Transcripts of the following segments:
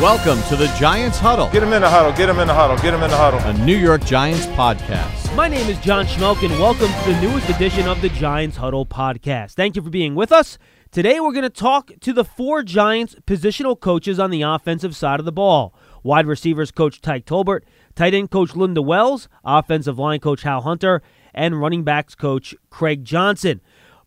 Welcome to the Giants Huddle, Get him in the huddle. Get him in the huddle. Get him in the huddle. a New York Giants podcast. My name is John Schmeelk, and welcome to the newest edition of the Giants Huddle podcast. Thank you for being with us. Today, we're going to talk to the four Giants positional coaches on the offensive side of the ball wide receivers coach Tyke Tolbert, tight end coach Lunda Wells, offensive line coach Hal Hunter, and running backs coach Craig Johnson.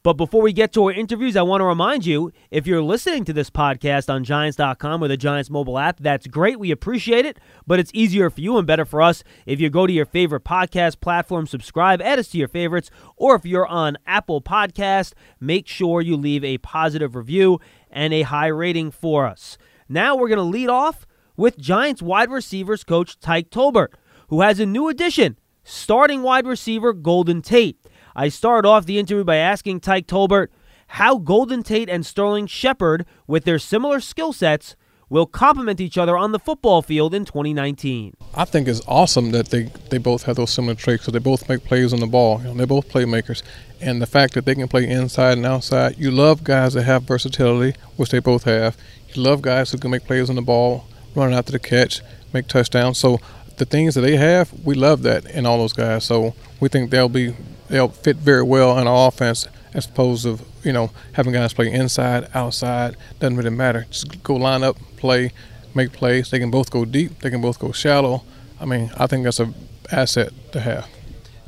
But before we get to our interviews, I want to remind you if you're listening to this podcast on Giants.com or the Giants mobile app, that's great. We appreciate it. But it's easier for you and better for us if you go to your favorite podcast platform, subscribe, add us to your favorites, or if you're on Apple Podcast, make sure you leave a positive review and a high rating for us. Now we're going to lead off with Giants wide receivers coach Tyke Tolbert, who has a new addition, starting wide receiver Golden Tate. I start off the interview by asking Tyke Tolbert how Golden Tate and Sterling Shepard, with their similar skill sets, will complement each other on the football field in 2019. I think it's awesome that they, they both have those similar traits because they both make plays on the ball. You know, they're both playmakers. And the fact that they can play inside and outside, you love guys that have versatility, which they both have. You love guys who can make plays on the ball, running after the catch, make touchdowns. So the things that they have, we love that in all those guys. So we think they'll be they'll fit very well in our offense as opposed to you know having guys play inside, outside. Doesn't really matter. Just go line up, play, make plays. They can both go deep. They can both go shallow. I mean, I think that's a asset to have.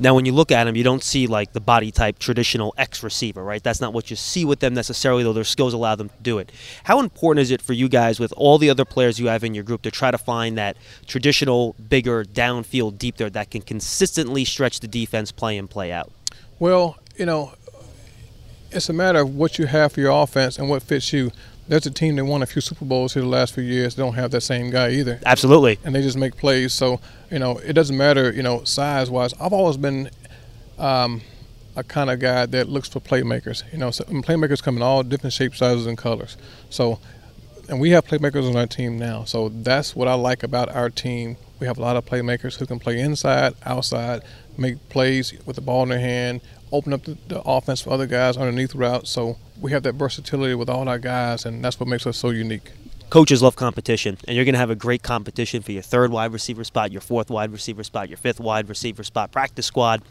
Now, when you look at them, you don't see like the body type traditional X receiver, right? That's not what you see with them necessarily, though their skills allow them to do it. How important is it for you guys, with all the other players you have in your group, to try to find that traditional, bigger, downfield, deep there that can consistently stretch the defense play and play out? Well, you know, it's a matter of what you have for your offense and what fits you. There's a team that won a few Super Bowls here the last few years. They don't have that same guy either. Absolutely. and they just make plays. So you know, it doesn't matter. You know, size wise. I've always been um, a kind of guy that looks for playmakers. You know, so, playmakers come in all different shapes, sizes, and colors. So, and we have playmakers on our team now. So that's what I like about our team. We have a lot of playmakers who can play inside, outside, make plays with the ball in their hand, open up the, the offense for other guys underneath routes. So we have that versatility with all our guys, and that's what makes us so unique. coaches love competition, and you're going to have a great competition for your third wide receiver spot, your fourth wide receiver spot, your fifth wide receiver spot, practice squad.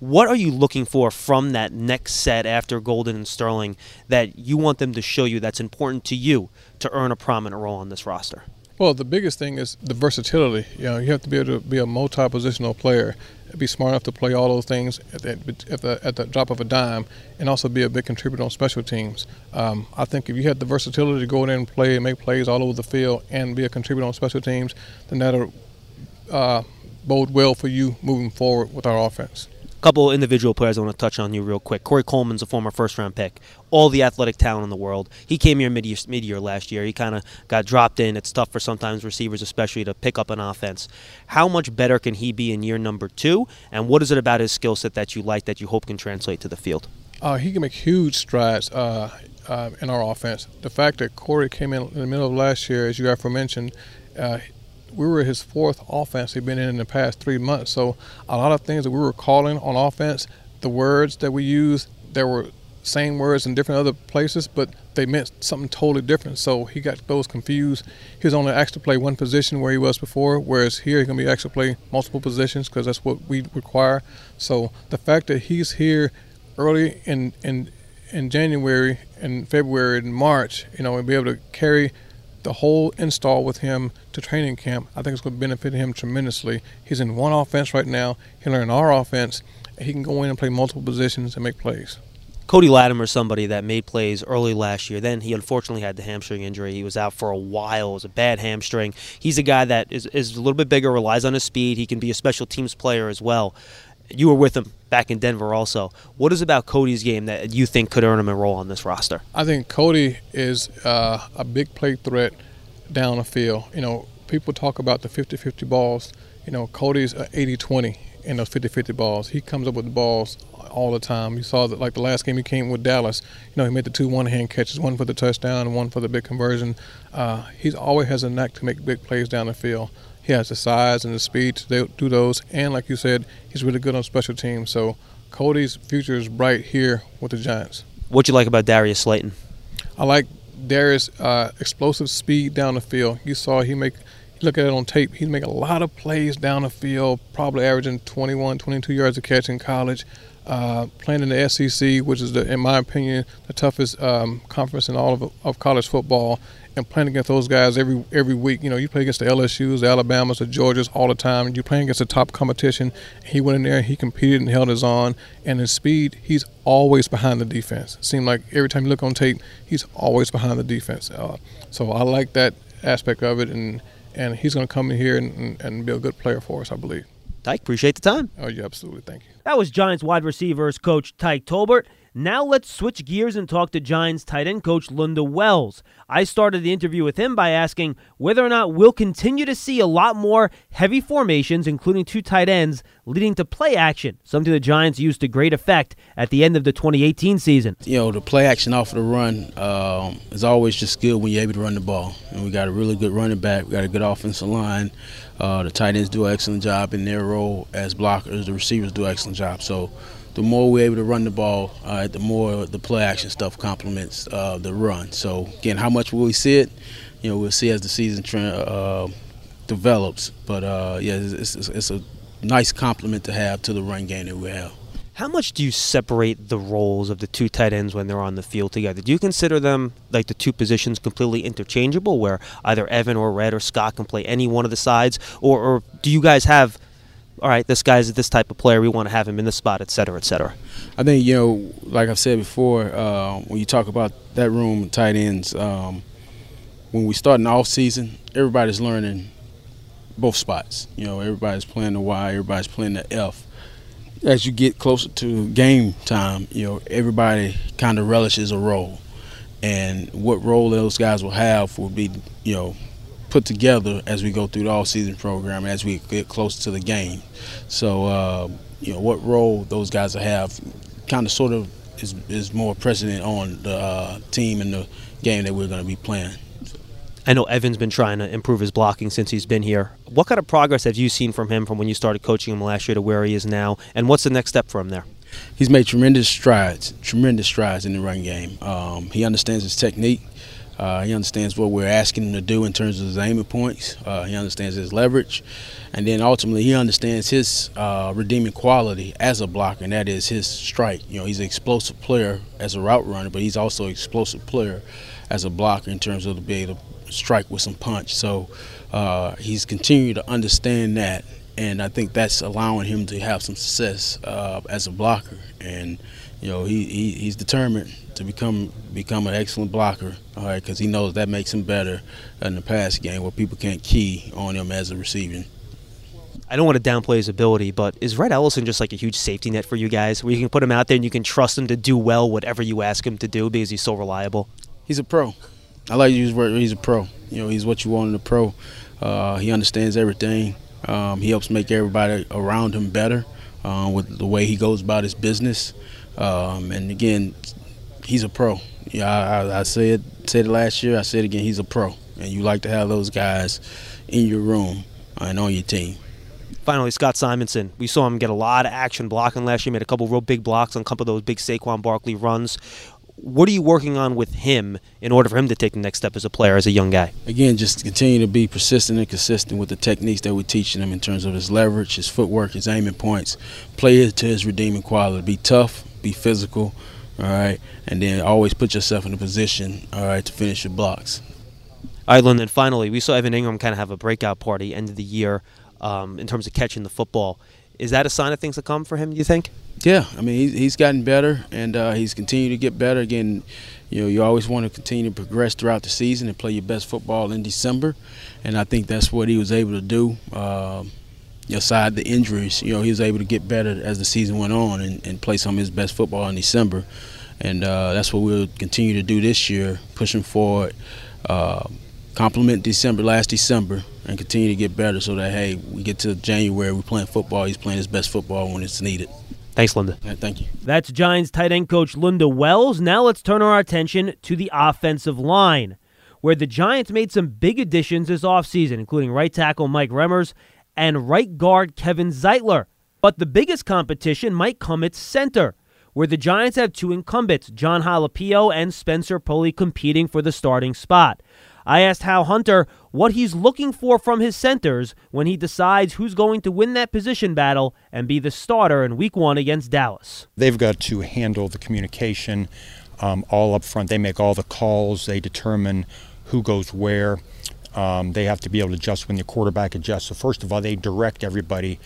What are you looking for from that next set after Golden and Sterling that you want them to show you that's important to you to earn a prominent role on this roster? Well, the biggest thing is the versatility. You know, you have to be able to be a multi-positional player, be smart enough to play all those things at the, at the, at the drop of a dime, and also be a big contributor on special teams. Um, I think if you had the versatility to go in and play and make plays all over the field and be a contributor on special teams, then that'll uh, bode well for you moving forward with our offense. Couple individual players I want to touch on you real quick. Corey Coleman's a former first round pick, all the athletic talent in the world. He came here mid year last year. He kind of got dropped in. It's tough for sometimes receivers, especially to pick up an offense. How much better can he be in year number two? And what is it about his skill set that you like that you hope can translate to the field? Uh, he can make huge strides uh, uh, in our offense. The fact that Corey came in in the middle of last year, as you aforementioned, uh, we were his fourth offense he'd been in in the past three months. So a lot of things that we were calling on offense, the words that we used, there were same words in different other places, but they meant something totally different. So he got those confused. He was only asked to play one position where he was before, whereas here he's gonna be asked to play multiple positions because that's what we require. So the fact that he's here early in in in January and February and March, you know, and be able to carry the whole install with him to training camp, I think it's going to benefit him tremendously. He's in one offense right now. He'll learn our offense. He can go in and play multiple positions and make plays. Cody Latimer is somebody that made plays early last year. Then he unfortunately had the hamstring injury. He was out for a while. It was a bad hamstring. He's a guy that is, is a little bit bigger, relies on his speed. He can be a special teams player as well. You were with him back in Denver also. What is about Cody's game that you think could earn him a role on this roster? I think Cody is uh, a big play threat down the field. You know, people talk about the 50-50 balls. You know, Cody's 80-20 in those 50-50 balls. He comes up with the balls all the time. You saw that like the last game he came with Dallas. You know, he made the two one-hand catches, one for the touchdown and one for the big conversion. Uh, he always has a knack to make big plays down the field. He has the size and the speed to do those, and like you said, he's really good on special teams. So Cody's future is bright here with the Giants. What you like about Darius Slayton? I like Darius' uh, explosive speed down the field. You saw he make look at it on tape. He'd make a lot of plays down the field, probably averaging 21, 22 yards a catch in college. Uh, playing in the SEC, which is, the, in my opinion, the toughest um, conference in all of, of college football, and playing against those guys every every week. You know, you play against the LSU's, the Alabamas, the Georgias all the time. You're playing against the top competition. He went in there, he competed and held his own. And his speed, he's always behind the defense. It seemed like every time you look on tape, he's always behind the defense. Uh, so I like that aspect of it, and and he's going to come in here and, and be a good player for us, I believe. Tyke, appreciate the time. Oh, yeah, absolutely. Thank you. That was Giants wide receivers coach Tyke Tolbert. Now let's switch gears and talk to Giants tight end coach Lunda Wells. I started the interview with him by asking whether or not we'll continue to see a lot more heavy formations, including two tight ends, leading to play action, something the Giants used to great effect at the end of the 2018 season. You know, the play action off of the run um, is always just good when you're able to run the ball. And we got a really good running back, we got a good offensive line. Uh, the tight ends do an excellent job in their role as blockers, the receivers do an excellent job. So, the more we're able to run the ball, uh, the more the play action stuff complements uh, the run. So again, how much will we see it? You know, we'll see as the season trend, uh, develops. But uh, yeah, it's, it's, it's, a nice complement to have to the run game that we have. How much do you separate the roles of the two tight ends when they're on the field together? Do you consider them like the two positions completely interchangeable, where either Evan or Rhett or Scott can play any one of the sides, or, or do you guys have – all right, this guy's this type of player. We want to have him in the spot, et cetera, et cetera. I think you know, like I've said before, uh, when you talk about that room, tight ends, um, when we start the off season, everybody's learning both spots. You know, everybody's playing the Y, everybody's playing the F. As you get closer to game time, you know, everybody kind of relishes a role, and what role those guys will have will be, you know, put together as we go through the all-season program as we get closer to the game. So, uh, you know, what role those guys will have kind of sort of is, is more precedent on the uh, team and the game that we're going to be playing. I know Evan's been trying to improve his blocking since he's been here. What kind of progress have you seen from him from when you started coaching him last year to where he is now? And what's the next step for him there? He's made tremendous strides, tremendous strides in the run game. Um, he understands his technique. Uh, he understands what we're asking him to do in terms of his aiming points. Uh, he understands his leverage. And then ultimately, he understands his uh, redeeming quality as a blocker, and that is his strike. You know, he's an explosive player as a route runner, but he's also an explosive player as a blocker in terms of to be able to strike with some punch. So uh, he's continued to understand that, and I think that's allowing him to have some success uh, as a blocker. And you know, he, he he's determined to become become an excellent blocker, all right, because he knows that makes him better in the pass game where people can't key on him as a receiving. I don't want to downplay his ability, but is Rhett Ellison just like a huge safety net for you guys, where you can put him out there and you can trust him to do well whatever you ask him to do because he's so reliable? He's a pro. I like to use word. He's a pro. You know, he's what you want in a pro. Uh, he understands everything. Um, he helps make everybody around him better uh, with the way he goes about his business. Um, and again, he's a pro. Yeah, I, I said said it last year. I said it again. He's a pro, and you like to have those guys in your room and on your team. Finally, Scott Simonson. We saw him get a lot of action blocking last year. Made a couple real big blocks on a couple of those big Saquon Barkley runs. What are you working on with him in order for him to take the next step as a player, as a young guy? Again, just continue to be persistent and consistent with the techniques that we're teaching him in terms of his leverage, his footwork, his aiming points. Play it to his redeeming quality. Be tough, be physical, all right, and then always put yourself in a position, all right, to finish your blocks. All right, Lunda. Finally, we saw Evan Engram kind of have a breakout party end of the year um, in terms of catching the football. Is that a sign of things to come for him? Do you think? Yeah, I mean he's, he's gotten better and uh, he's continued to get better. Again, you know you always want to continue to progress throughout the season and play your best football in December, and I think that's what he was able to do. Uh, aside the injuries, you know, he was able to get better as the season went on and, and play some of his best football in December. And uh, that's what we'll continue to do this year, pushing forward, uh, compliment December, last December, and continue to get better so that, hey, we get to January, we're playing football, he's playing his best football when it's needed. Thanks, Lunda. Yeah, thank you. That's Giants tight end coach Lunda Wells. Now let's turn our attention to the offensive line, where the Giants made some big additions this offseason, including right tackle Mike Remmers and right guard Kevin Zeitler. But the biggest competition might come at center, where the Giants have two incumbents, Jon Halapio and Spencer Pulley, competing for the starting spot. I asked Hal Hunter what he's looking for from his centers when he decides who's going to win that position battle and be the starter in week one against Dallas. They've got to handle the communication um, all up front. They make all the calls, they determine who goes where. Um, they have to be able to adjust when the quarterback adjusts. So, first of all, they direct everybody,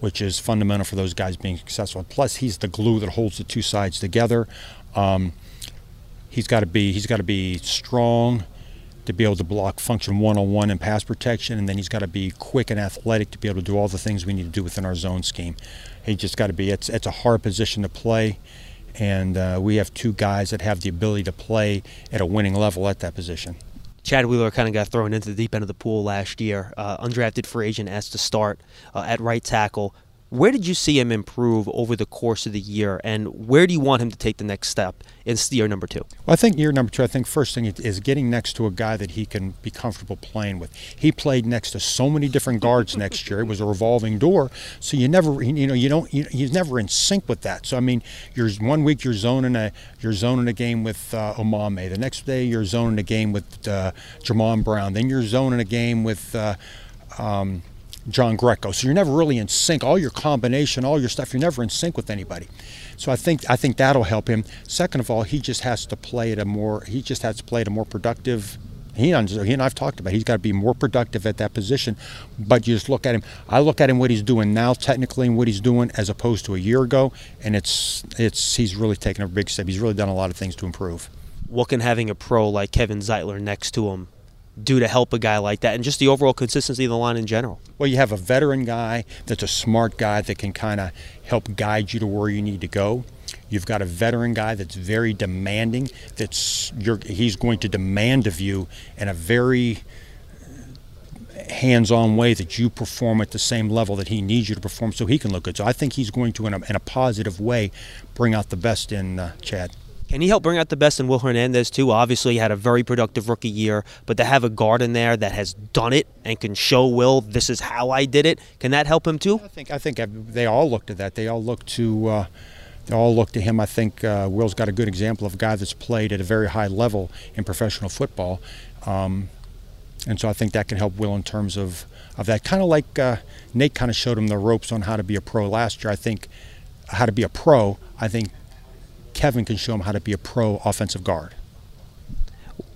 which is fundamental for those guys being successful. Plus, he's the glue that holds the two sides together. Um, he's got to be he's got to be strong to be able to block function one on one and pass protection, and then he's got to be quick and athletic to be able to do all the things we need to do within our zone scheme. He just got to be. It's it's a hard position to play, and uh, we have two guys that have the ability to play at a winning level at that position. Chad Wheeler kind of got thrown into the deep end of the pool last year. Uh, undrafted free agent asked to start uh, at right tackle. Where did you see him improve over the course of the year, and where do you want him to take the next step in year number two? Well, I think year number two, I think first thing is getting next to a guy that he can be comfortable playing with. He played next to so many different guards next year; it was a revolving door. So you never, you know, you don't, you, he's never in sync with that. So I mean, you're one week you're zoning a, you're zoning a game with uh, Omameh. The next day you're zoning a game with uh, Jamon Brown. Then you're zoning a game with. Uh, um, John Greco. So you're never really in sync. All your combination, all your stuff, you're never in sync with anybody. So I think I think that'll help him. Second of all, he just has to play at a more he just has to play at a more productive. He, and, he and I've talked about. It. He's got to be more productive at that position. But you just look at him. I look at him what he's doing now, technically, and what he's doing as opposed to a year ago, and it's it's he's really taken a big step. He's really done a lot of things to improve. What can having a pro like Kevin Zeitler next to him do to help a guy like that and just the overall consistency of the line in general? Well, you have a veteran guy that's a smart guy that can kind of help guide you to where you need to go. You've got a veteran guy that's very demanding. That's he's going to demand of you in a very hands-on way that you perform at the same level that he needs you to perform, so he can look good. So I think he's going to, in a, in a positive way, bring out the best in uh, Chad. Can he help bring out the best in Will Hernandez too? Obviously, he had a very productive rookie year, but to have a guard in there that has done it and can show Will this is how I did it, can that help him too? I think I think they all look to that. They all look to. Uh, they all look to him. I think uh, Will's got a good example of a guy that's played at a very high level in professional football, um, and so I think that can help Will in terms of of that. Kind of like uh, Nate kind of showed him the ropes on how to be a pro last year. I think how to be a pro. I think Kevin can show him how to be a pro offensive guard.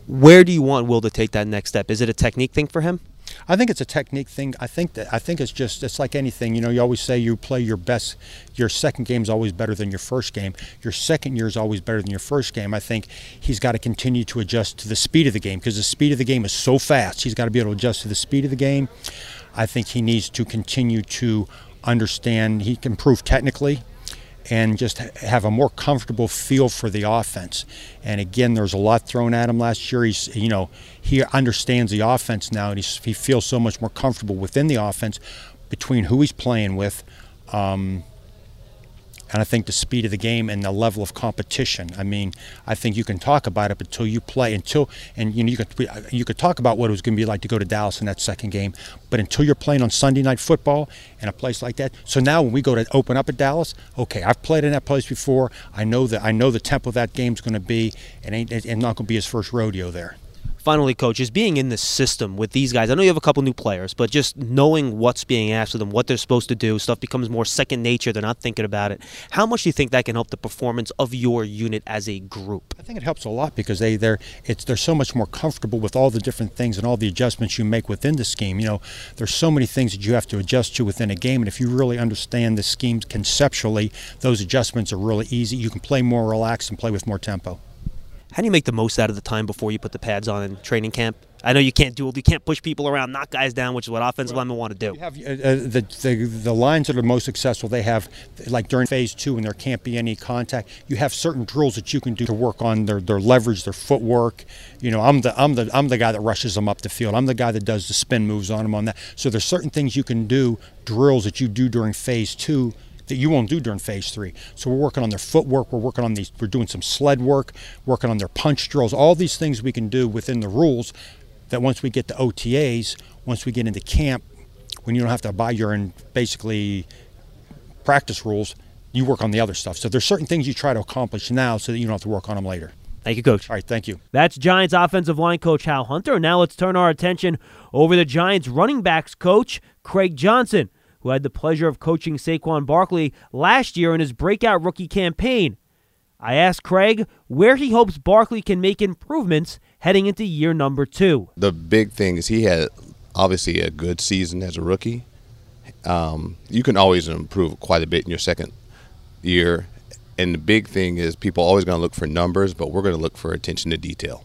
Where do you want Will to take that next step? Is it a technique thing for him? I think it's a technique thing. I think that I think it's just it's like anything. You know, you always say you play your best. Your second game is always better than your first game. Your second year is always better than your first game. I think he's got to continue to adjust to the speed of the game because the speed of the game is so fast. He's got to be able to adjust to the speed of the game. I think he needs to continue to understand. He can improve technically and just have a more comfortable feel for the offense. And again, there's a lot thrown at him last year. He's, you know, he understands the offense now, and he feels so much more comfortable within the offense between who he's playing with. Um, and I think the speed of the game and the level of competition. I mean, I think you can talk about it until you play. Until and you know you could uh, you could talk about what it was going to be like to go to Dallas in that second game, but until you're playing on Sunday night football in a place like that. So now when we go to open up at Dallas, okay, I've played in that place before. I know that I know the tempo that game's going to be, and ain't and not going to be his first rodeo there finally, coach, is being in the system with these guys. I know you have a couple new players, but just knowing what's being asked of them, what they're supposed to do, stuff becomes more second nature. They're not thinking about it. How much do you think that can help the performance of your unit as a group? I think it helps a lot because they they're it's they're so much more comfortable with all the different things and all the adjustments you make within the scheme. You know, there's so many things that you have to adjust to within a game, and if you really understand the schemes conceptually, those adjustments are really easy. You can play more relaxed and play with more tempo. How do you make the most out of the time before you put the pads on in training camp? I know you can't do you can't push people around, knock guys down, which is what offensive linemen want to do. You have uh, uh, the, the the lines that are most successful. They have like during phase two, when there can't be any contact. You have certain drills that you can do to work on their, their leverage, their footwork. You know, I'm the I'm the I'm the guy that rushes them up the field. I'm the guy that does the spin moves on them on that. So there's certain things you can do, drills that you do during phase two that you won't do during phase three. So we're working on their footwork, we're working on these, we're doing some sled work, working on their punch drills, all these things we can do within the rules that once we get to OTAs, once we get into camp, when you don't have to buy your in basically practice rules, you work on the other stuff. So there's certain things you try to accomplish now so that you don't have to work on them later. Thank you, Coach. All right, thank you. That's Giants offensive line coach Hal Hunter. Now let's turn our attention over the Giants running backs coach Craig Johnson, who had the pleasure of coaching Saquon Barkley last year in his breakout rookie campaign. I asked Craig where he hopes Barkley can make improvements heading into year number two. The big thing is he had obviously a good season as a rookie. Um, you can always improve quite a bit in your second year. And the big thing is people are always going to look for numbers, but we're going to look for attention to detail.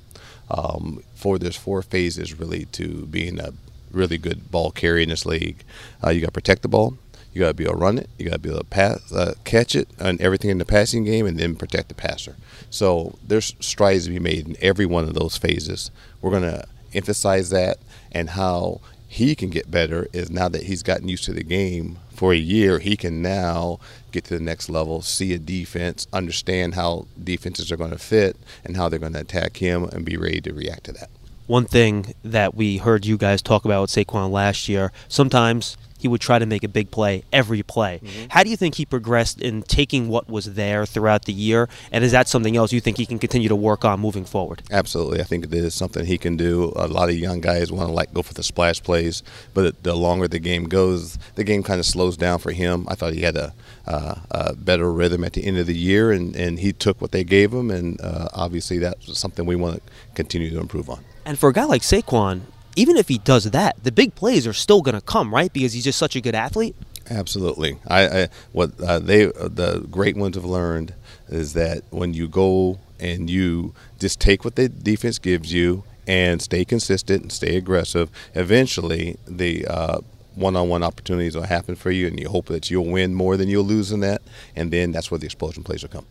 Um, for there's four phases really to being a really good ball carrier in this league. Uh, you got to protect the ball, you got to be able to run it. You got to be able to pass, uh, catch it, and everything in the passing game, and then protect the passer. So there's strides to be made in every one of those phases. We're going to emphasize that and how he can get better is now that he's gotten used to the game for a year, he can now get to the next level, see a defense, understand how defenses are going to fit and how they're going to attack him, and be ready to react to that. One thing that we heard you guys talk about with Saquon last year, sometimes he would try to make a big play every play. Mm-hmm. How do you think he progressed in taking what was there throughout the year? And is that something else you think he can continue to work on moving forward? Absolutely. I think it is something he can do. A lot of young guys want to like go for the splash plays, but the longer the game goes, the game kind of slows down for him. I thought he had a, uh, a better rhythm at the end of the year, and, and he took what they gave him, and uh, obviously that's something we want to continue to improve on. And for a guy like Saquon, even if he does that, the big plays are still going to come, right? Because he's just such a good athlete. Absolutely. I, I what uh, they the great ones have learned is that when you go and you just take what the defense gives you and stay consistent and stay aggressive, eventually the uh, one-on-one opportunities will happen for you, and you hope that you'll win more than you'll lose in that, and then that's where the explosion plays will come.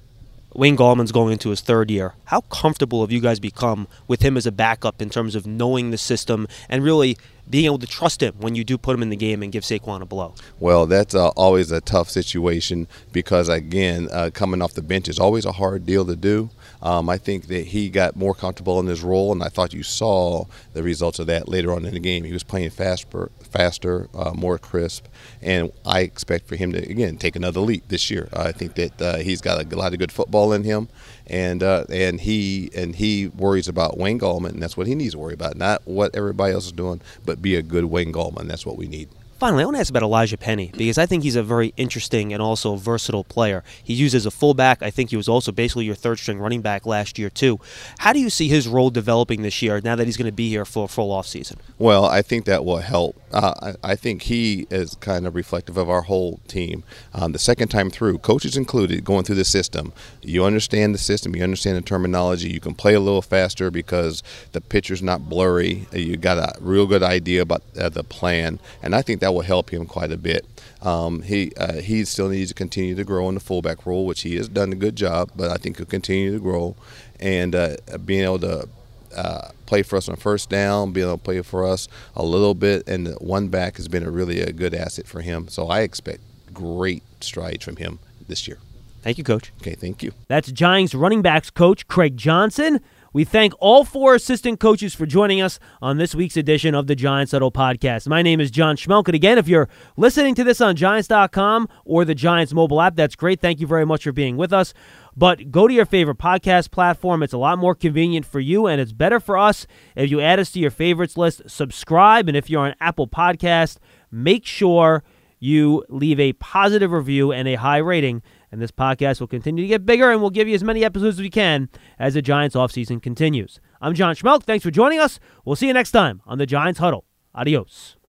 Wayne Gallman's going into his third year. How comfortable have you guys become with him as a backup in terms of knowing the system and really being able to trust him when you do put him in the game and give Saquon a blow? Well, that's uh, always a tough situation because, again, uh, coming off the bench is always a hard deal to do. Um, I think that he got more comfortable in his role, and I thought you saw the results of that later on in the game. He was playing faster, faster, uh, more crisp, and I expect for him to again take another leap this year. I think that uh, he's got a lot of good football in him, and uh, and he and he worries about Wayne Gallman, and that's what he needs to worry about, not what everybody else is doing, but be a good Wayne Gallman. That's what we need. Finally, I want to ask about Elijah Penny because I think he's a very interesting and also versatile player. He's used as a fullback. I think he was also basically your third string running back last year, too. How do you see his role developing this year now that he's going to be here for a full offseason? Well, I think that will help. Uh, I, I, think he is kind of reflective of our whole team. Um, the second time through, coaches included, going through the system, you understand the system, you understand the terminology, you can play a little faster because the picture's not blurry. You got a real good idea about uh, the plan, and I think that that will help him quite a bit. Um, he uh, he still needs to continue to grow in the fullback role, which he has done a good job, but I think he'll continue to grow. And uh, being able to uh, play for us on first down, being able to play for us a little bit, and one back has been a really a good asset for him. So I expect great strides from him this year. Thank you, Coach. Okay, thank you. That's Giants running backs coach Craig Johnson. We thank all four assistant coaches for joining us on this week's edition of the Giants Huddle podcast. My name is John Schmeelk. Again, if you're listening to this on Giants.com or the Giants mobile app, that's great. Thank you very much for being with us. But go to your favorite podcast platform. It's a lot more convenient for you, and it's better for us if you add us to your favorites list. Subscribe, and if you're on Apple Podcast, make sure you leave a positive review and a high rating and this podcast will continue to get bigger and we'll give you as many episodes as we can as the Giants offseason continues. I'm John Schmeelk. Thanks for joining us. We'll see you next time on the Giants Huddle. Adios.